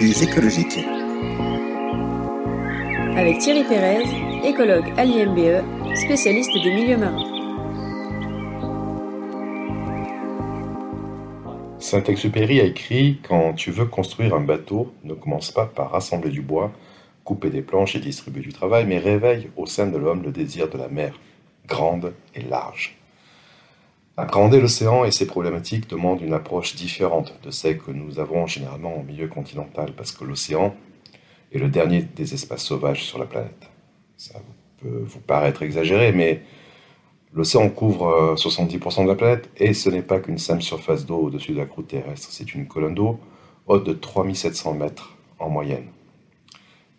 Les écologiques. Avec Thierry Pérez, écologue à l'IMBE, spécialiste des milieux marins. Saint-Exupéry a écrit Quand tu veux construire un bateau, ne commence pas par rassembler du bois, couper des planches et distribuer du travail, mais réveille au sein de l'homme le désir de la mer, grande et large. Appréhender l'océan et ses problématiques demande une approche différente de celle que nous avons généralement au milieu continental, parce que l'océan est le dernier des espaces sauvages sur la planète. Ça peut vous paraître exagéré, mais l'océan couvre 70% euh, de la planète et ce n'est pas qu'une simple surface d'eau au-dessus de la croûte terrestre, c'est une colonne d'eau haute de 3700 mètres en moyenne.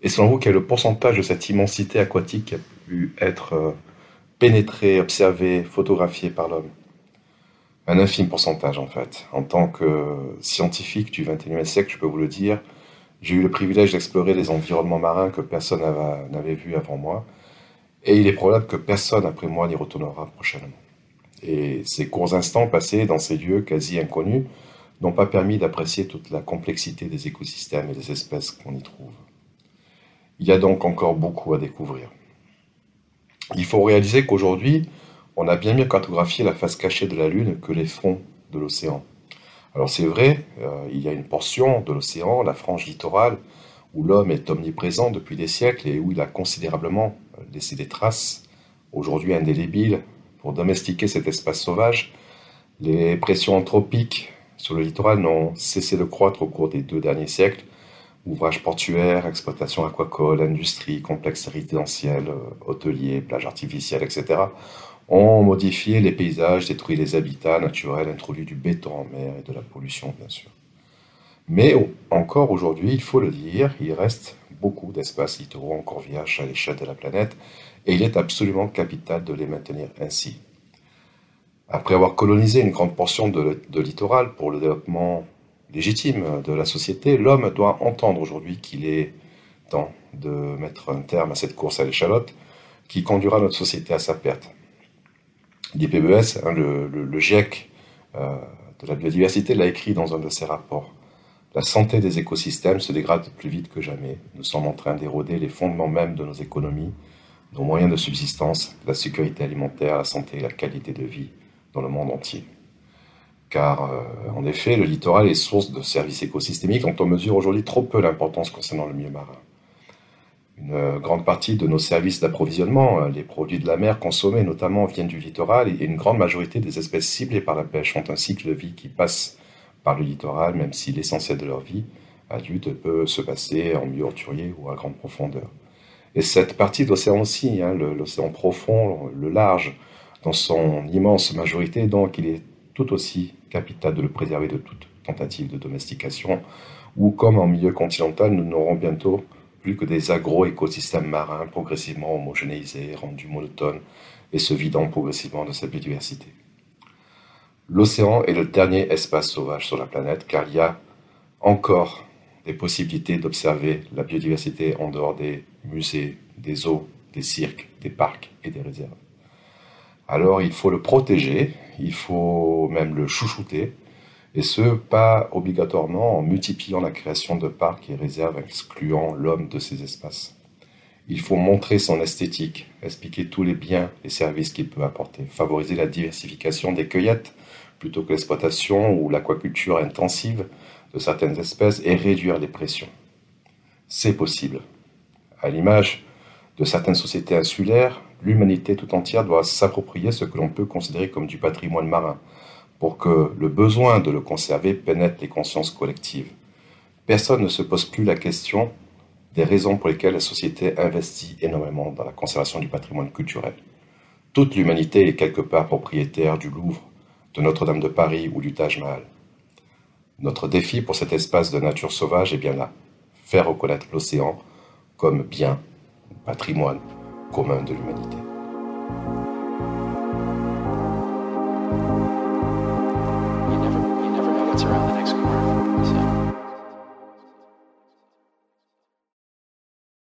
Et selon vous, quel est le pourcentage de cette immensité aquatique qui a pu être euh, pénétrée, observée, photographiée par l'homme? Un infime pourcentage en fait. En tant que scientifique du XXIe siècle, je peux vous le dire, j'ai eu le privilège d'explorer des environnements marins que personne n'avait vus avant moi, et il est probable que personne après moi n'y retournera prochainement. Et ces courts instants passés dans ces lieux quasi inconnus n'ont pas permis d'apprécier toute la complexité des écosystèmes et des espèces qu'on y trouve. Il y a donc encore beaucoup à découvrir. Il faut réaliser qu'aujourd'hui, on a bien mieux cartographié la face cachée de la Lune que les fonds de l'océan. Alors c'est vrai, euh, il y a une portion de l'océan, la frange littorale, où l'homme est omniprésent depuis des siècles et où il a considérablement laissé des traces, aujourd'hui indélébiles, pour domestiquer cet espace sauvage. Les pressions anthropiques sur le littoral n'ont cessé de croître au cours des deux derniers siècles. Ouvrages portuaires, exploitation aquacole, industrie, complexes résidentiels, euh, hôteliers, plages artificielles, etc ont modifié les paysages, détruit les habitats naturels, introduit du béton en mer et de la pollution, bien sûr. Mais encore aujourd'hui, il faut le dire, il reste beaucoup d'espaces littoraux encore vierges à l'échelle de la planète et il est absolument capital de les maintenir ainsi. Après avoir colonisé une grande portion de, de littoral pour le développement légitime de la société, l'homme doit entendre aujourd'hui qu'il est temps de mettre un terme à cette course à l'échalote qui conduira notre société à sa perte l'IPBES, hein, le, GIEC euh, de la biodiversité, l'a écrit dans un de ses rapports. La santé des écosystèmes se dégrade plus vite que jamais. Nous sommes en train d'éroder les fondements même de nos économies, nos moyens de subsistance, la sécurité alimentaire, la santé et la qualité de vie dans le monde entier. Car, euh, en effet, le littoral est source de services écosystémiques dont on mesure aujourd'hui trop peu l'importance concernant le milieu marin. Une grande partie de nos services d'approvisionnement, euh, les produits de la mer consommés notamment, viennent du littoral et une grande majorité des espèces ciblées par la pêche ont un cycle de vie qui passe par le littoral, même si l'essentiel de leur vie adulte peut se passer en milieu orturier ou à grande profondeur. Et cette partie de l'océan aussi, hein, l'océan profond, le large, dans son immense majorité, donc il est tout aussi capital de le préserver de toute tentative de domestication, ou comme en milieu continental, nous n'aurons bientôt plus que des agro-écosystèmes marins progressivement homogénéisés, rendus monotones et se vidant progressivement de sa biodiversité. L'océan est le dernier espace sauvage sur la planète car il y a encore des possibilités d'observer la biodiversité en dehors des musées, des zoos, des cirques, des parcs et des réserves. Alors il faut le protéger, il faut même le chouchouter, et ce, pas obligatoirement en multipliant la création de parcs et réserves excluant l'homme de ces espaces. Il faut montrer son esthétique, expliquer tous les biens et services qu'il peut apporter, favoriser la diversification des cueillettes plutôt que l'exploitation ou l'aquaculture intensive de certaines espèces et réduire les pressions. C'est possible. À l'image de certaines sociétés insulaires, l'humanité tout entière doit s'approprier ce que l'on peut considérer comme du patrimoine marin, pour que le besoin de le conserver pénètre les consciences collectives. Personne ne se pose plus la question des raisons pour lesquelles la société investit énormément dans la conservation du patrimoine culturel. Toute l'humanité est quelque part propriétaire du Louvre, de Notre-Dame de Paris ou du Taj Mahal. Notre défi pour cet espace de nature sauvage est bien là, faire reconnaître l'océan comme bien, patrimoine commun de l'humanité. around the next